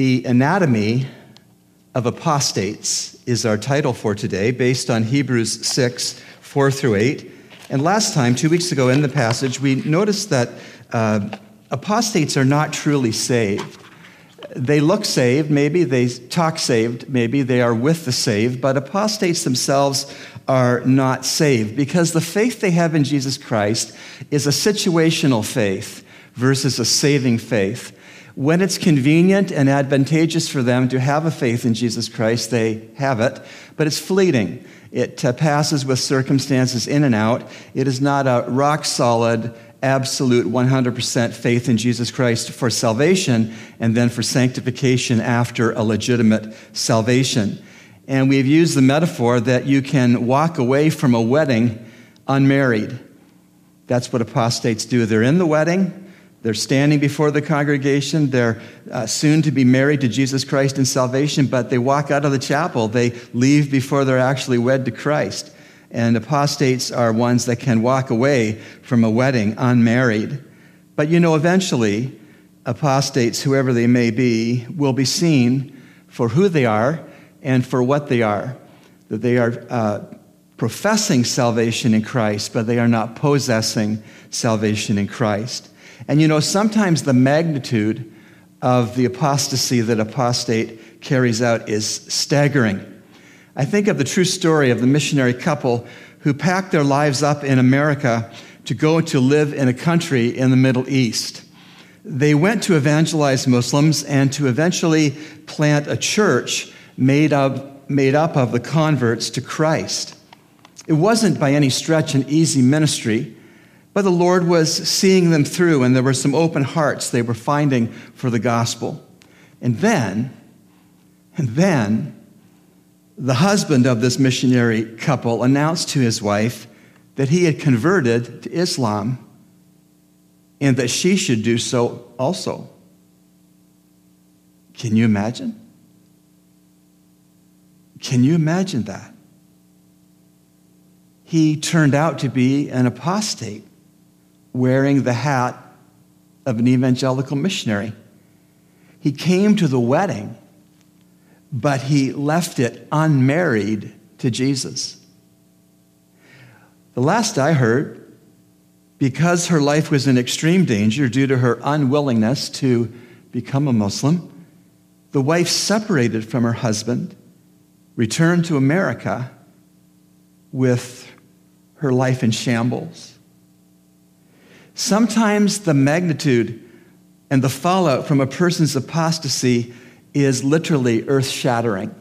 The Anatomy of Apostates is our title for today, based on Hebrews 6 4 through 8. And last time, two weeks ago in the passage, we noticed that uh, apostates are not truly saved. They look saved, maybe, they talk saved, maybe, they are with the saved, but apostates themselves are not saved because the faith they have in Jesus Christ is a situational faith versus a saving faith. When it's convenient and advantageous for them to have a faith in Jesus Christ, they have it, but it's fleeting. It uh, passes with circumstances in and out. It is not a rock solid, absolute 100% faith in Jesus Christ for salvation and then for sanctification after a legitimate salvation. And we've used the metaphor that you can walk away from a wedding unmarried. That's what apostates do. They're in the wedding, they're standing before the congregation. They're uh, soon to be married to Jesus Christ in salvation, but they walk out of the chapel. They leave before they're actually wed to Christ. And apostates are ones that can walk away from a wedding unmarried. But you know, eventually, apostates, whoever they may be, will be seen for who they are and for what they are. That they are uh, professing salvation in Christ, but they are not possessing salvation in Christ. And you know, sometimes the magnitude of the apostasy that apostate carries out is staggering. I think of the true story of the missionary couple who packed their lives up in America to go to live in a country in the Middle East. They went to evangelize Muslims and to eventually plant a church made, of, made up of the converts to Christ. It wasn't by any stretch an easy ministry. But the Lord was seeing them through, and there were some open hearts they were finding for the gospel. And then, and then, the husband of this missionary couple announced to his wife that he had converted to Islam and that she should do so also. Can you imagine? Can you imagine that? He turned out to be an apostate wearing the hat of an evangelical missionary. He came to the wedding, but he left it unmarried to Jesus. The last I heard, because her life was in extreme danger due to her unwillingness to become a Muslim, the wife separated from her husband, returned to America with her life in shambles. Sometimes the magnitude and the fallout from a person's apostasy is literally earth shattering.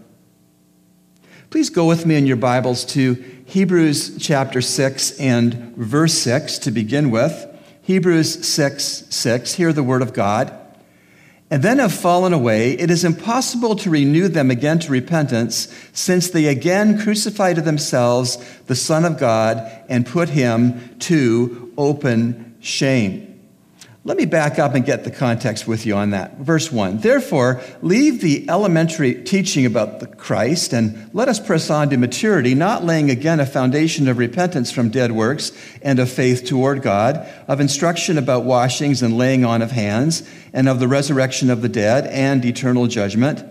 Please go with me in your Bibles to Hebrews chapter 6 and verse 6 to begin with. Hebrews 6 6. Hear the word of God. And then have fallen away, it is impossible to renew them again to repentance, since they again crucified to themselves the Son of God and put him to open shame. Let me back up and get the context with you on that. Verse 1 Therefore, leave the elementary teaching about the Christ and let us press on to maturity, not laying again a foundation of repentance from dead works and of faith toward God, of instruction about washings and laying on of hands, and of the resurrection of the dead and eternal judgment.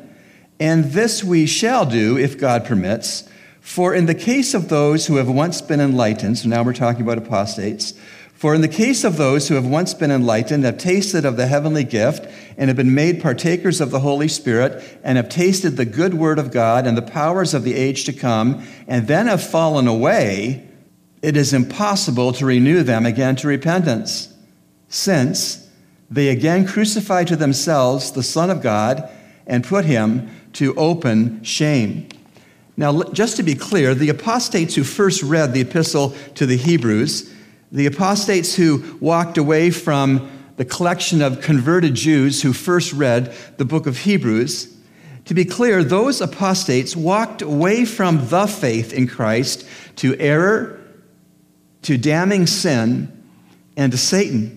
And this we shall do if God permits. For in the case of those who have once been enlightened, so now we're talking about apostates, for in the case of those who have once been enlightened, have tasted of the heavenly gift, and have been made partakers of the Holy Spirit, and have tasted the good word of God and the powers of the age to come, and then have fallen away, it is impossible to renew them again to repentance, since they again crucify to themselves the Son of God and put him to open shame. Now, just to be clear, the apostates who first read the epistle to the Hebrews, the apostates who walked away from the collection of converted Jews who first read the book of Hebrews, to be clear, those apostates walked away from the faith in Christ to error, to damning sin, and to Satan.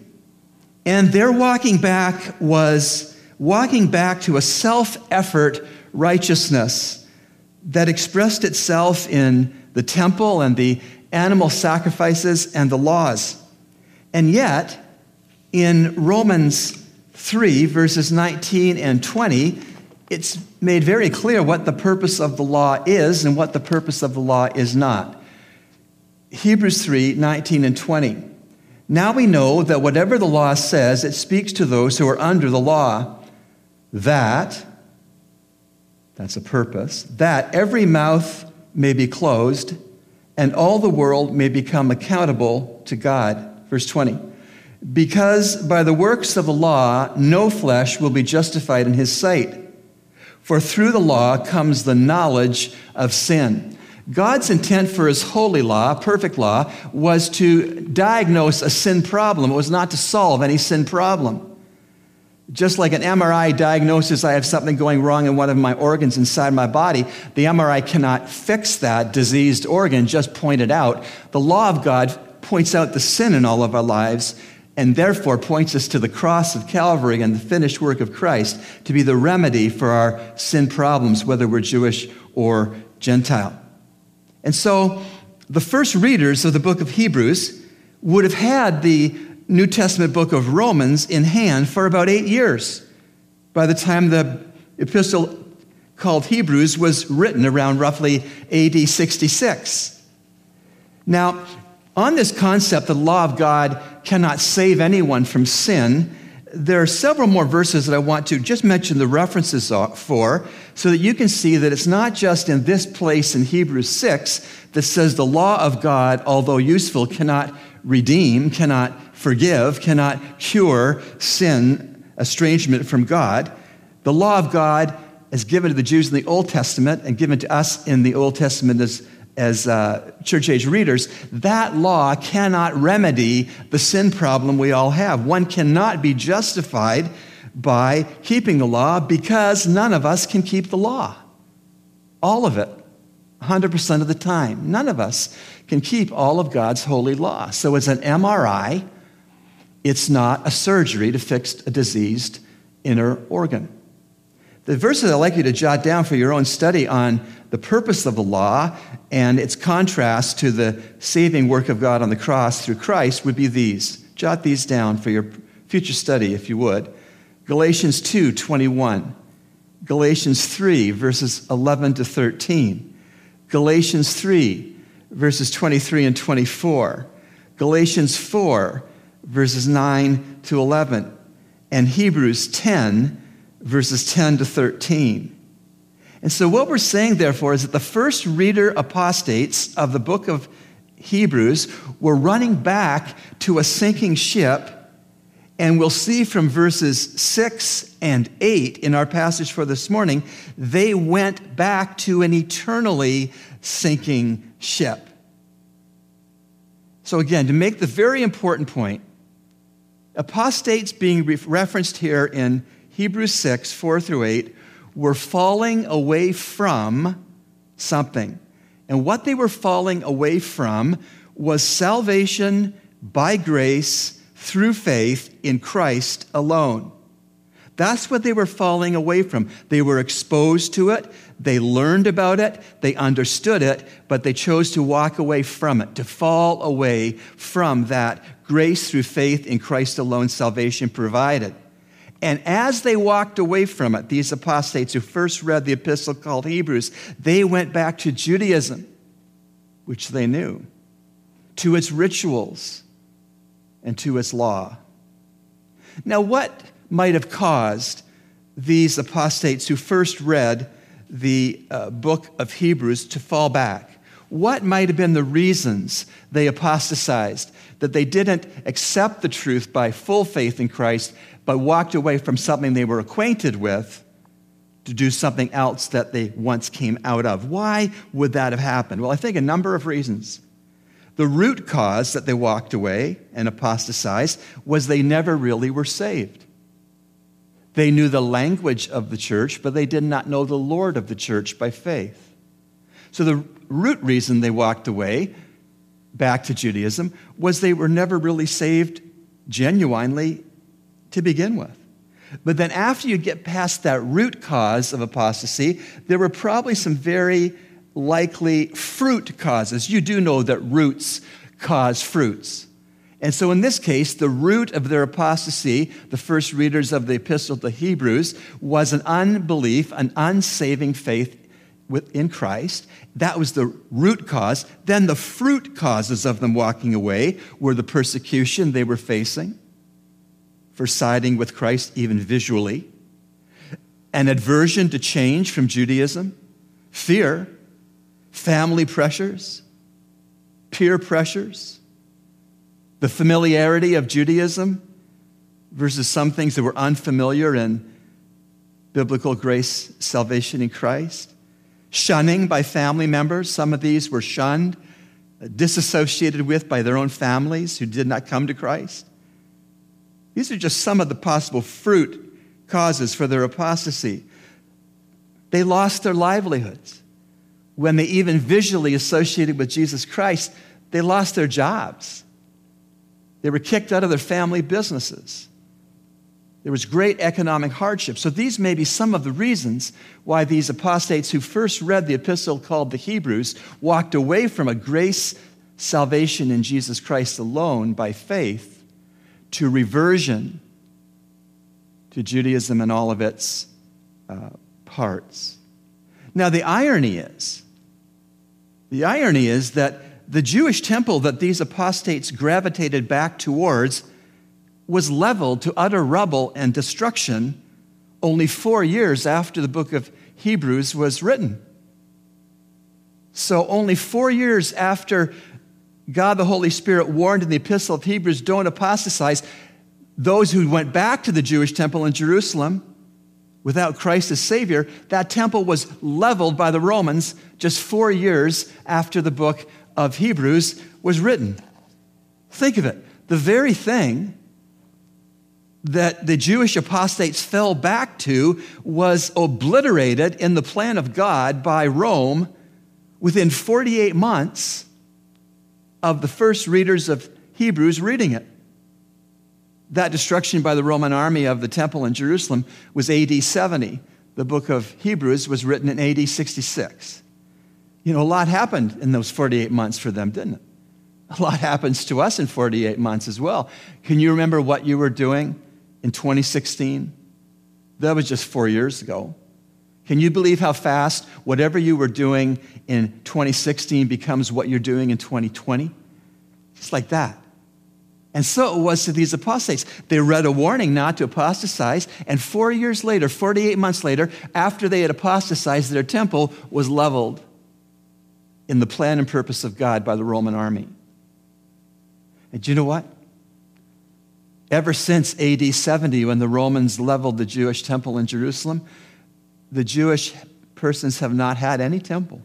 And their walking back was walking back to a self effort righteousness that expressed itself in the temple and the animal sacrifices, and the laws. And yet, in Romans 3, verses 19 and 20, it's made very clear what the purpose of the law is and what the purpose of the law is not. Hebrews 3 19 and 20. Now we know that whatever the law says, it speaks to those who are under the law, that, that's a purpose, that every mouth may be closed and all the world may become accountable to God. Verse 20. Because by the works of the law, no flesh will be justified in his sight. For through the law comes the knowledge of sin. God's intent for his holy law, perfect law, was to diagnose a sin problem. It was not to solve any sin problem. Just like an MRI diagnoses I have something going wrong in one of my organs inside my body, the MRI cannot fix that diseased organ, just point it out. The law of God points out the sin in all of our lives and therefore points us to the cross of Calvary and the finished work of Christ to be the remedy for our sin problems, whether we're Jewish or Gentile. And so the first readers of the book of Hebrews would have had the New Testament book of Romans in hand for about eight years by the time the epistle called Hebrews was written around roughly AD 66. Now, on this concept the law of God cannot save anyone from sin, there are several more verses that I want to just mention the references for so that you can see that it's not just in this place in Hebrews 6 that says the law of God, although useful, cannot redeem, cannot forgive, cannot cure sin, estrangement from God. The law of God is given to the Jews in the Old Testament and given to us in the Old Testament as as uh, church age readers, that law cannot remedy the sin problem we all have. One cannot be justified by keeping the law because none of us can keep the law. All of it, 100% of the time. None of us can keep all of God's holy law. So it's an MRI, it's not a surgery to fix a diseased inner organ. The verses I'd like you to jot down for your own study on the purpose of the law and its contrast to the saving work of God on the cross through Christ would be these. Jot these down for your future study, if you would. Galatians 2 21. Galatians 3, verses 11 to 13. Galatians 3, verses 23 and 24. Galatians 4, verses 9 to 11. And Hebrews 10, verses 10 to 13. And so, what we're saying, therefore, is that the first reader apostates of the book of Hebrews were running back to a sinking ship. And we'll see from verses 6 and 8 in our passage for this morning, they went back to an eternally sinking ship. So, again, to make the very important point, apostates being referenced here in Hebrews 6, 4 through 8, were falling away from something. And what they were falling away from was salvation by grace through faith in Christ alone. That's what they were falling away from. They were exposed to it, they learned about it, they understood it, but they chose to walk away from it, to fall away from that grace through faith in Christ alone salvation provided. And as they walked away from it, these apostates who first read the epistle called Hebrews, they went back to Judaism, which they knew, to its rituals, and to its law. Now, what might have caused these apostates who first read the uh, book of Hebrews to fall back? What might have been the reasons they apostatized, that they didn't accept the truth by full faith in Christ, but walked away from something they were acquainted with to do something else that they once came out of. Why would that have happened? Well, I think a number of reasons. The root cause that they walked away and apostatized was they never really were saved. They knew the language of the church, but they did not know the Lord of the church by faith. So the root reason they walked away back to Judaism was they were never really saved genuinely to begin with. But then, after you get past that root cause of apostasy, there were probably some very likely fruit causes. You do know that roots cause fruits. And so, in this case, the root of their apostasy, the first readers of the epistle to Hebrews, was an unbelief, an unsaving faith in Christ. That was the root cause. Then, the fruit causes of them walking away were the persecution they were facing for siding with Christ, even visually, an aversion to change from Judaism, fear, family pressures, peer pressures the familiarity of Judaism versus some things that were unfamiliar in biblical grace, salvation in Christ. Shunning by family members. Some of these were shunned, uh, disassociated with by their own families who did not come to Christ. These are just some of the possible fruit causes for their apostasy. They lost their livelihoods. When they even visually associated with Jesus Christ, they lost their jobs. They were kicked out of their family businesses. There was great economic hardship. So, these may be some of the reasons why these apostates who first read the epistle called the Hebrews walked away from a grace salvation in Jesus Christ alone by faith to reversion to Judaism and all of its uh, parts. Now, the irony is, the irony is that the Jewish temple that these apostates gravitated back towards was leveled to utter rubble and destruction only four years after the book of Hebrews was written. So, only four years after God the Holy Spirit warned in the Epistle of Hebrews, don't apostatize, those who went back to the Jewish temple in Jerusalem without Christ as Savior, that temple was leveled by the Romans just four years after the book of Hebrews was written. Think of it. The very thing that the Jewish apostates fell back to was obliterated in the plan of God by Rome within 48 months of the first readers of Hebrews reading it. That destruction by the Roman army of the temple in Jerusalem was AD 70. The book of Hebrews was written in AD 66. You know, a lot happened in those 48 months for them, didn't it? A lot happens to us in 48 months as well. Can you remember what you were doing in 2016? That was just four years ago. Can you believe how fast whatever you were doing in 2016 becomes what you're doing in 2020? Just like that. And so it was to these apostates. They read a warning not to apostatize, and four years later, 48 months later, after they had apostatized, their temple was leveled in the plan and purpose of God by the Roman army. And do you know what? Ever since AD 70, when the Romans leveled the Jewish temple in Jerusalem, the Jewish persons have not had any temple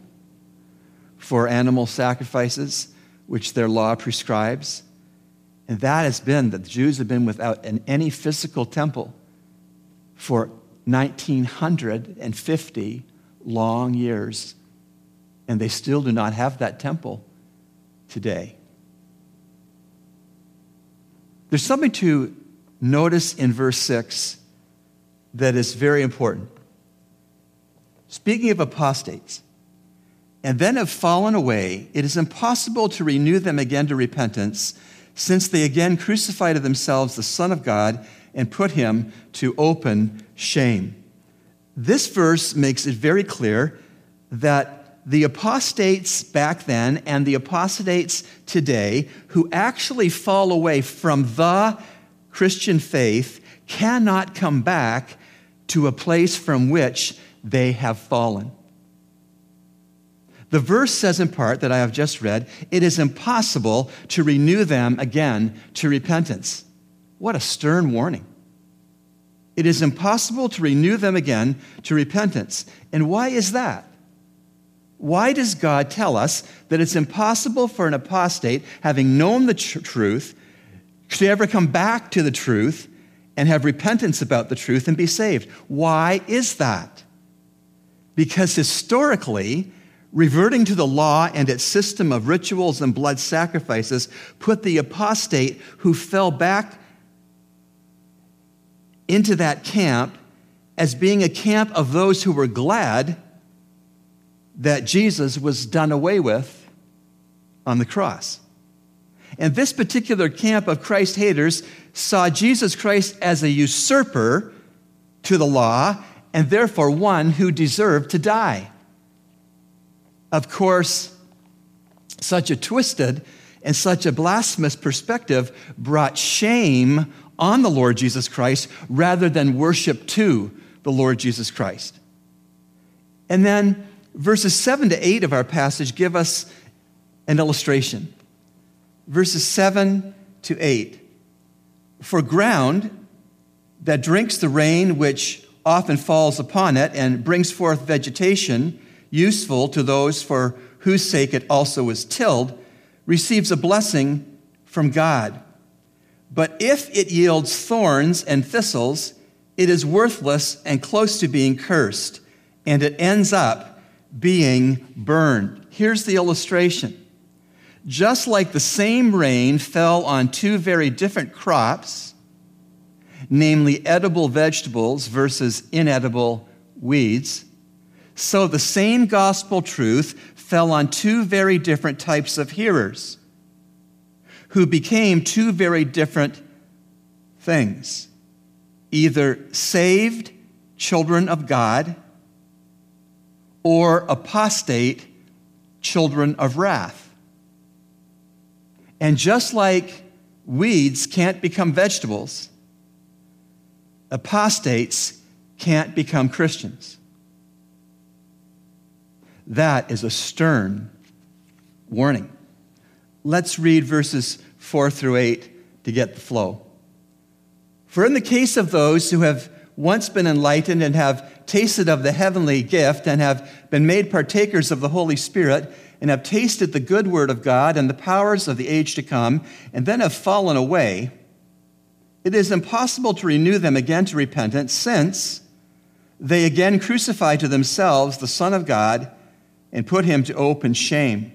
for animal sacrifices, which their law prescribes. And that has been that the Jews have been without an, any physical temple for 1950 long years and they still do not have that temple today. There's something to notice in verse 6 that is very important. Speaking of apostates, and then have fallen away, it is impossible to renew them again to repentance, since they again crucified to themselves the Son of God and put him to open shame. This verse makes it very clear that the apostates back then and the apostates today who actually fall away from the Christian faith cannot come back to a place from which they have fallen. The verse says in part that I have just read, it is impossible to renew them again to repentance. What a stern warning. It is impossible to renew them again to repentance. And why is that? Why does God tell us that it's impossible for an apostate, having known the tr- truth, to ever come back to the truth and have repentance about the truth and be saved? Why is that? Because historically, reverting to the law and its system of rituals and blood sacrifices put the apostate who fell back into that camp as being a camp of those who were glad that Jesus was done away with on the cross. And this particular camp of Christ haters saw Jesus Christ as a usurper to the law and therefore one who deserved to die. Of course, such a twisted and such a blasphemous perspective brought shame on the Lord Jesus Christ rather than worship to the Lord Jesus Christ. And then verses 7 to 8 of our passage give us an illustration. Verses 7 to 8. For ground that drinks the rain which often falls upon it and brings forth vegetation useful to those for whose sake it also is tilled, receives a blessing from God. But if it yields thorns and thistles, it is worthless and close to being cursed, and it ends up being burned. Here's the illustration. Just like the same rain fell on two very different crops, namely edible vegetables versus inedible weeds, so the same gospel truth fell on two very different types of hearers who became two very different things either saved children of God or apostate children of wrath. And just like weeds can't become vegetables, apostates can't become Christians. That is a stern warning. Let's read verses 4 through 8 to get the flow. For in the case of those who have once been enlightened and have tasted of the heavenly gift and have been made partakers of the Holy Spirit and have tasted the good word of God and the powers of the age to come and then have fallen away, it is impossible to renew them again to repentance since they again crucify to themselves the Son of God and put him to open shame.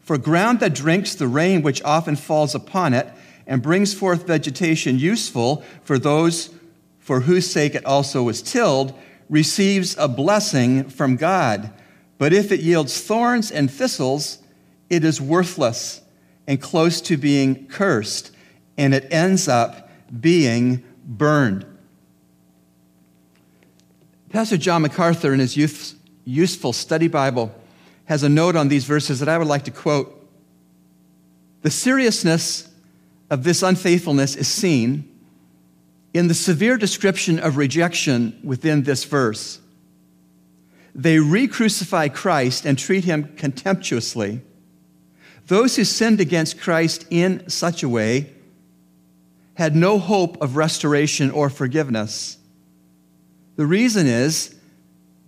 For ground that drinks the rain which often falls upon it and brings forth vegetation useful for those for whose sake it also was tilled, receives a blessing from God. But if it yields thorns and thistles, it is worthless and close to being cursed, and it ends up being burned. Pastor John MacArthur, in his youth, useful study Bible, has a note on these verses that I would like to quote. The seriousness of this unfaithfulness is seen in the severe description of rejection within this verse. They re crucify Christ and treat him contemptuously. Those who sinned against Christ in such a way had no hope of restoration or forgiveness. The reason is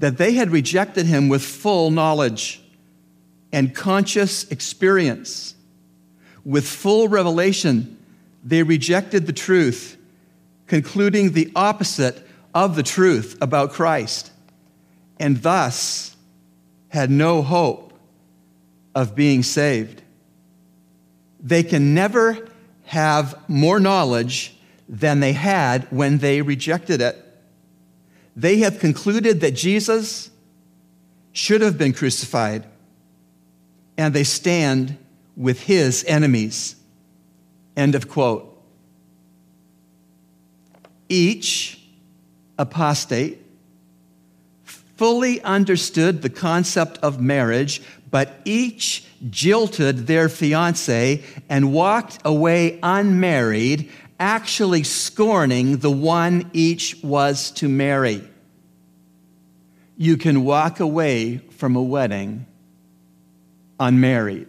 that they had rejected him with full knowledge and conscious experience. With full revelation, they rejected the truth, concluding the opposite of the truth about Christ, and thus had no hope of being saved. They can never have more knowledge than they had when they rejected it. They have concluded that Jesus should have been crucified, and they stand with his enemies. End of quote. Each apostate fully understood the concept of marriage, but each jilted their fiance and walked away unmarried actually scorning the one each was to marry. You can walk away from a wedding unmarried.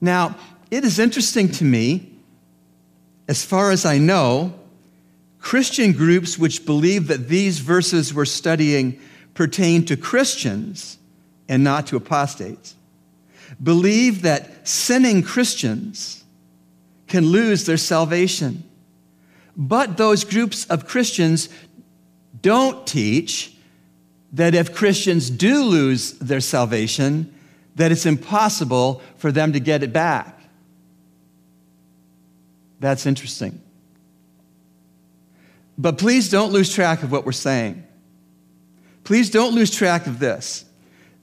Now, it is interesting to me, as far as I know, Christian groups which believe that these verses we're studying pertain to Christians and not to apostates believe that sinning Christians can lose their salvation. But those groups of Christians don't teach that if Christians do lose their salvation, that it's impossible for them to get it back. That's interesting. But please don't lose track of what we're saying. Please don't lose track of this.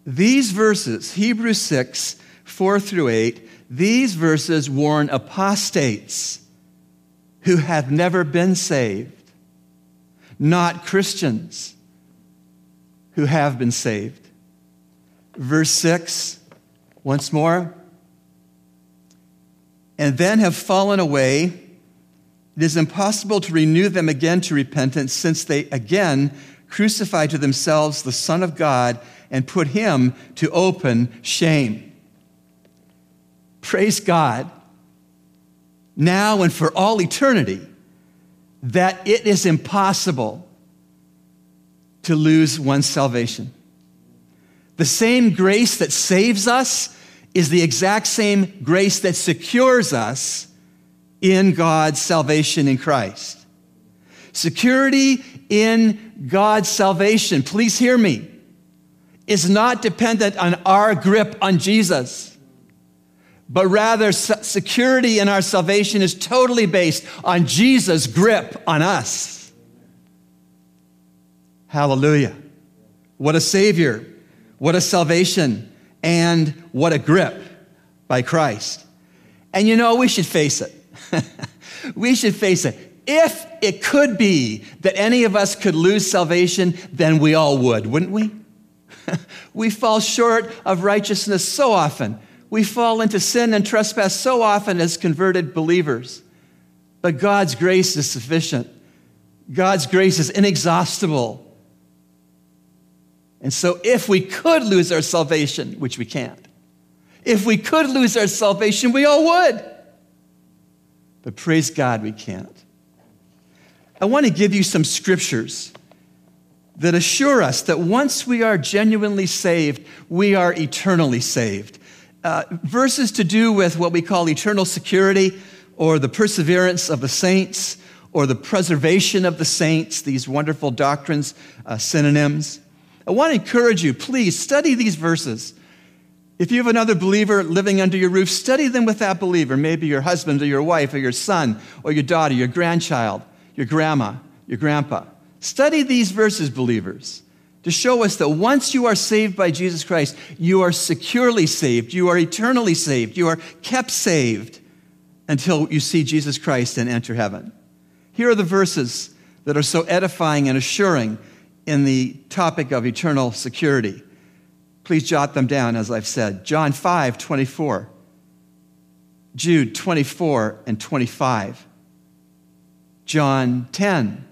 These verses, Hebrews 6, 4 through 8, these verses warn apostates who have never been saved, not Christians who have been saved. Verse 6, once more, and then have fallen away. It is impossible to renew them again to repentance since they again crucify to themselves the Son of God and put him to open shame. Praise God, now and for all eternity, that it is impossible to lose one's salvation. The same grace that saves us is the exact same grace that secures us in God's salvation in Christ. Security in God's salvation, please hear me, is not dependent on our grip on Jesus, but rather security in our salvation is totally based on Jesus' grip on us. Hallelujah. What a Savior. What a salvation. And what a grip by Christ. And you know, we should face it. we should face it. If it could be that any of us could lose salvation, then we all would, wouldn't we? we fall short of righteousness so often. We fall into sin and trespass so often as converted believers. But God's grace is sufficient. God's grace is inexhaustible. And so, if we could lose our salvation, which we can't, if we could lose our salvation, we all would. But praise God, we can't. I want to give you some scriptures that assure us that once we are genuinely saved, we are eternally saved. Uh, verses to do with what we call eternal security or the perseverance of the saints or the preservation of the saints, these wonderful doctrines, uh, synonyms. I want to encourage you, please study these verses. If you have another believer living under your roof, study them with that believer, maybe your husband or your wife or your son or your daughter, your grandchild your grandma, your grandpa. Study these verses, believers, to show us that once you are saved by Jesus Christ, you are securely saved, you are eternally saved, you are kept saved until you see Jesus Christ and enter heaven. Here are the verses that are so edifying and assuring in the topic of eternal security. Please jot them down, as I've said. John 5, 24. Jude 24 and 25. John 10,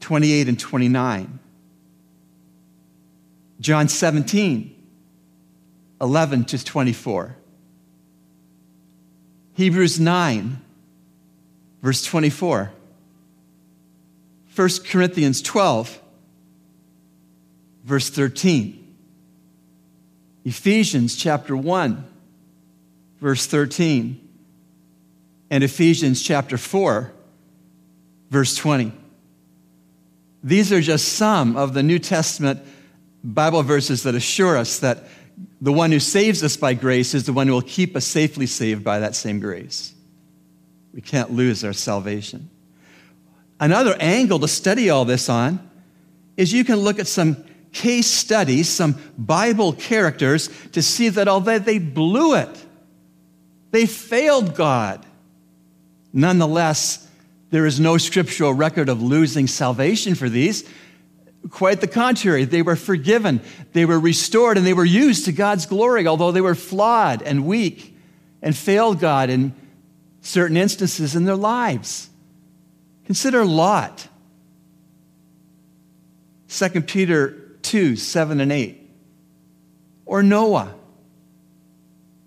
28 and 29. John 17, 11 to 24. Hebrews 9, verse 24. 1 Corinthians 12, verse 13. Ephesians chapter 1, verse 13. And Ephesians chapter 4, verse 20. These are just some of the New Testament Bible verses that assure us that the one who saves us by grace is the one who will keep us safely saved by that same grace. We can't lose our salvation. Another angle to study all this on is you can look at some case studies, some Bible characters, to see that although they blew it, they failed God, nonetheless, there is no scriptural record of losing salvation for these. Quite the contrary, they were forgiven, they were restored, and they were used to God's glory, although they were flawed and weak and failed God in certain instances in their lives. Consider Lot. 2 Peter 2 7 and 8. Or Noah.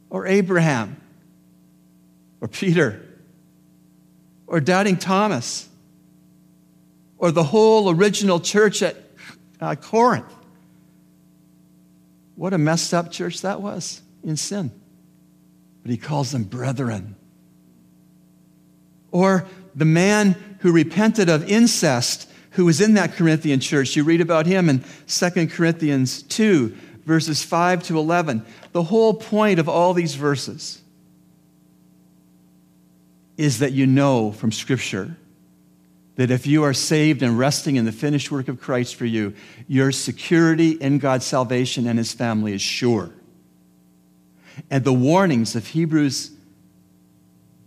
Or Abraham. Or Peter or doubting Thomas or the whole original church at uh, Corinth. What a messed up church that was in sin. But he calls them brethren. Or the man who repented of incest who was in that Corinthian church. You read about him in 2 Corinthians 2, verses 5 to 11. The whole point of all these verses is that you know from Scripture that if you are saved and resting in the finished work of Christ for you, your security in God's salvation and His family is sure. and the warnings of Hebrews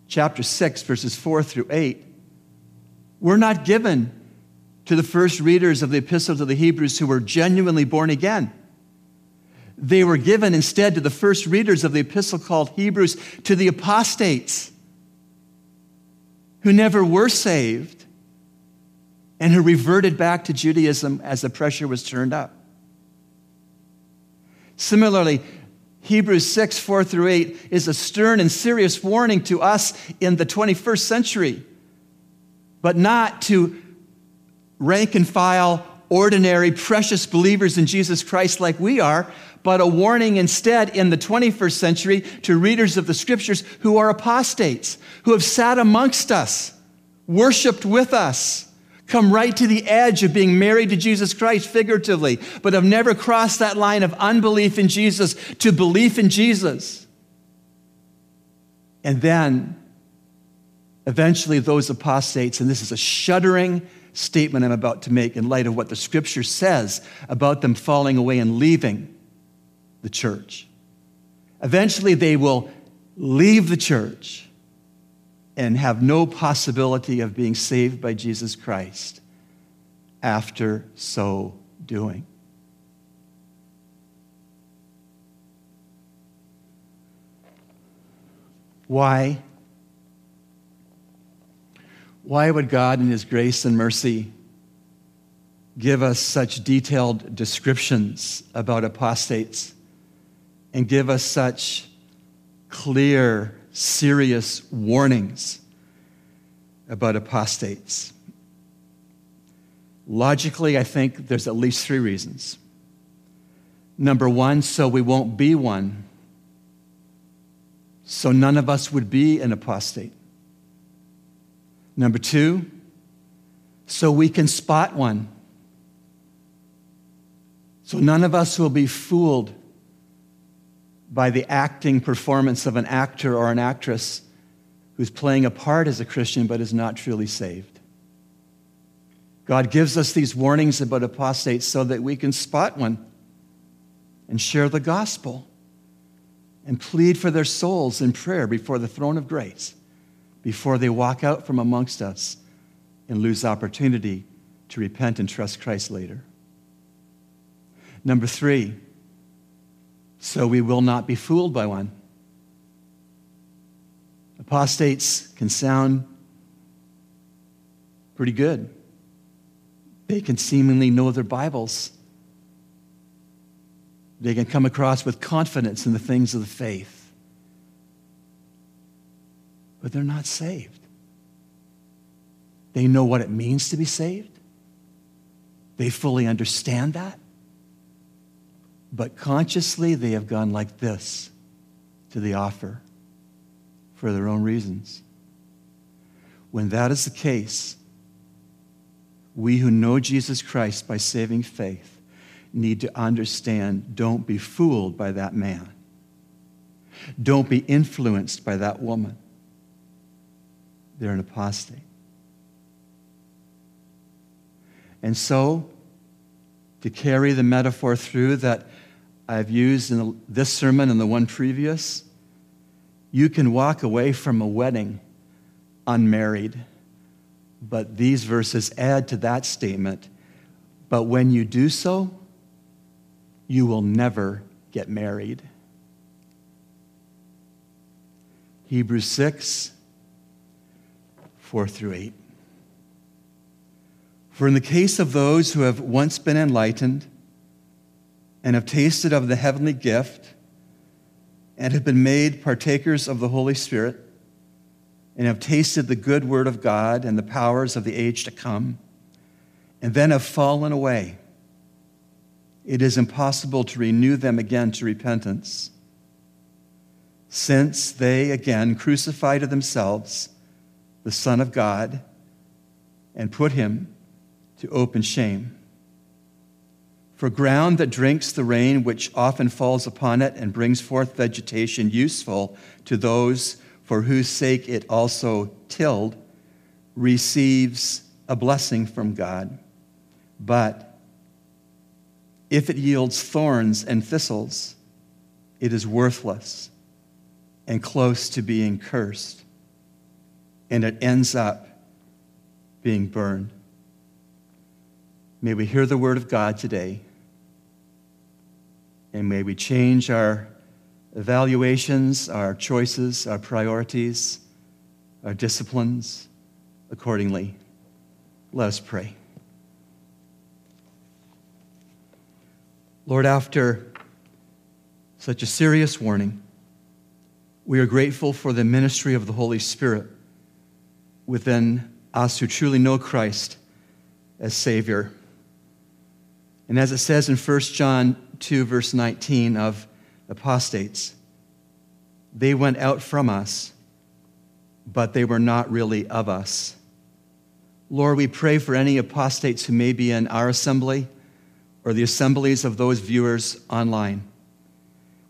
chapter 6, verses 4 through 8, were not given to the first readers of the epistle to the Hebrews who were genuinely born again. They were given instead to the first readers of the epistle called Hebrews to the apostates who never were saved and who reverted back to Judaism as the pressure was turned up. Similarly, Hebrews 6, 4 through 8 is a stern and serious warning to us in the 21st century, but not to rank and file, ordinary, precious believers in Jesus Christ like we are, but a warning instead in the 21st century to readers of the scriptures who are apostates, who have sat amongst us, worshiped with us, come right to the edge of being married to Jesus Christ figuratively, but have never crossed that line of unbelief in Jesus to belief in Jesus. And then, eventually, those apostates, and this is a shuddering statement I'm about to make in light of what the scripture says about them falling away and leaving the church. Eventually, they will leave the church and have no possibility of being saved by Jesus Christ after so doing. Why? Why would God, in His grace and mercy, give us such detailed descriptions about apostates? and give us such clear, serious warnings about apostates? Logically, I think there's at least three reasons. Number one, so we won't be one. So none of us would be an apostate. Number two, so we can spot one. So none of us will be fooled by the acting performance of an actor or an actress who's playing a part as a Christian but is not truly saved. God gives us these warnings about apostates so that we can spot one and share the gospel and plead for their souls in prayer before the throne of grace before they walk out from amongst us and lose opportunity to repent and trust Christ later. Number three, so we will not be fooled by one. Apostates can sound pretty good. They can seemingly know their Bibles. They can come across with confidence in the things of the faith. But they're not saved. They know what it means to be saved. They fully understand that. But consciously, they have gone like this to the offer for their own reasons. When that is the case, we who know Jesus Christ by saving faith need to understand don't be fooled by that man. Don't be influenced by that woman. They're an apostate. And so, to carry the metaphor through that I've used in this sermon and the one previous, you can walk away from a wedding unmarried. But these verses add to that statement. But when you do so, you will never get married. Hebrews 6, 4 through 8. For in the case of those who have once been enlightened, and have tasted of the heavenly gift and have been made partakers of the Holy Spirit and have tasted the good word of God and the powers of the age to come, and then have fallen away, it is impossible to renew them again to repentance, since they again crucify to themselves the Son of God and put him to open shame. For ground that drinks the rain which often falls upon it and brings forth vegetation useful to those for whose sake it also tilled receives a blessing from God. But if it yields thorns and thistles, it is worthless and close to being cursed. And it ends up being burned. May we hear the word of God today. And may we change our evaluations, our choices, our priorities, our disciplines accordingly. Let us pray. Lord, after such a serious warning, we are grateful for the ministry of the Holy Spirit within us who truly know Christ as Savior. And as it says in 1 John 2, verse 19, of apostates, they went out from us, but they were not really of us. Lord, we pray for any apostates who may be in our assembly or the assemblies of those viewers online.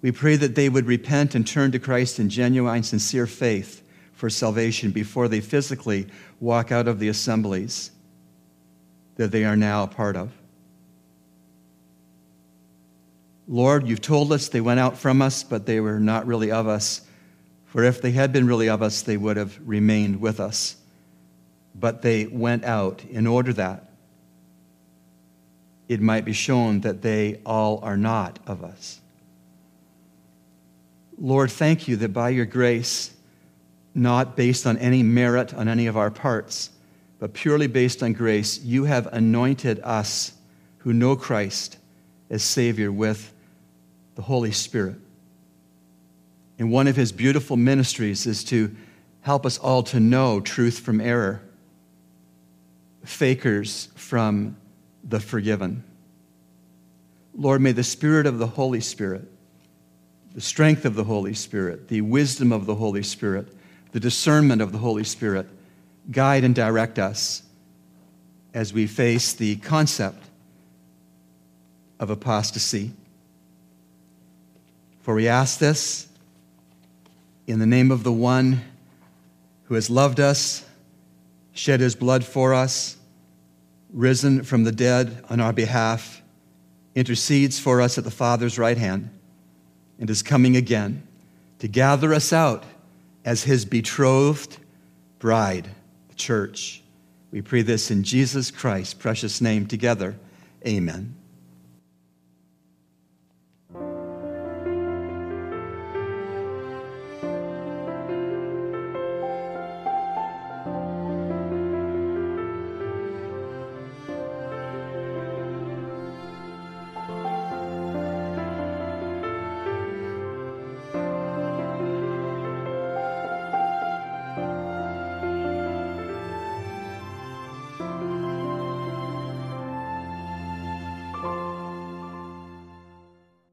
We pray that they would repent and turn to Christ in genuine, sincere faith for salvation before they physically walk out of the assemblies that they are now a part of. Lord, you've told us they went out from us, but they were not really of us. For if they had been really of us, they would have remained with us. But they went out in order that it might be shown that they all are not of us. Lord, thank you that by your grace, not based on any merit on any of our parts, but purely based on grace, you have anointed us who know Christ as Savior with the Holy Spirit. And one of his beautiful ministries is to help us all to know truth from error, fakers from the forgiven. Lord, may the Spirit of the Holy Spirit the strength of the Holy Spirit, the wisdom of the Holy Spirit, the discernment of the Holy Spirit guide and direct us as we face the concept of apostasy. For we ask this in the name of the one who has loved us, shed his blood for us, risen from the dead on our behalf, intercedes for us at the Father's right hand and is coming again to gather us out as his betrothed bride, the church. We pray this in Jesus Christ's precious name together. Amen.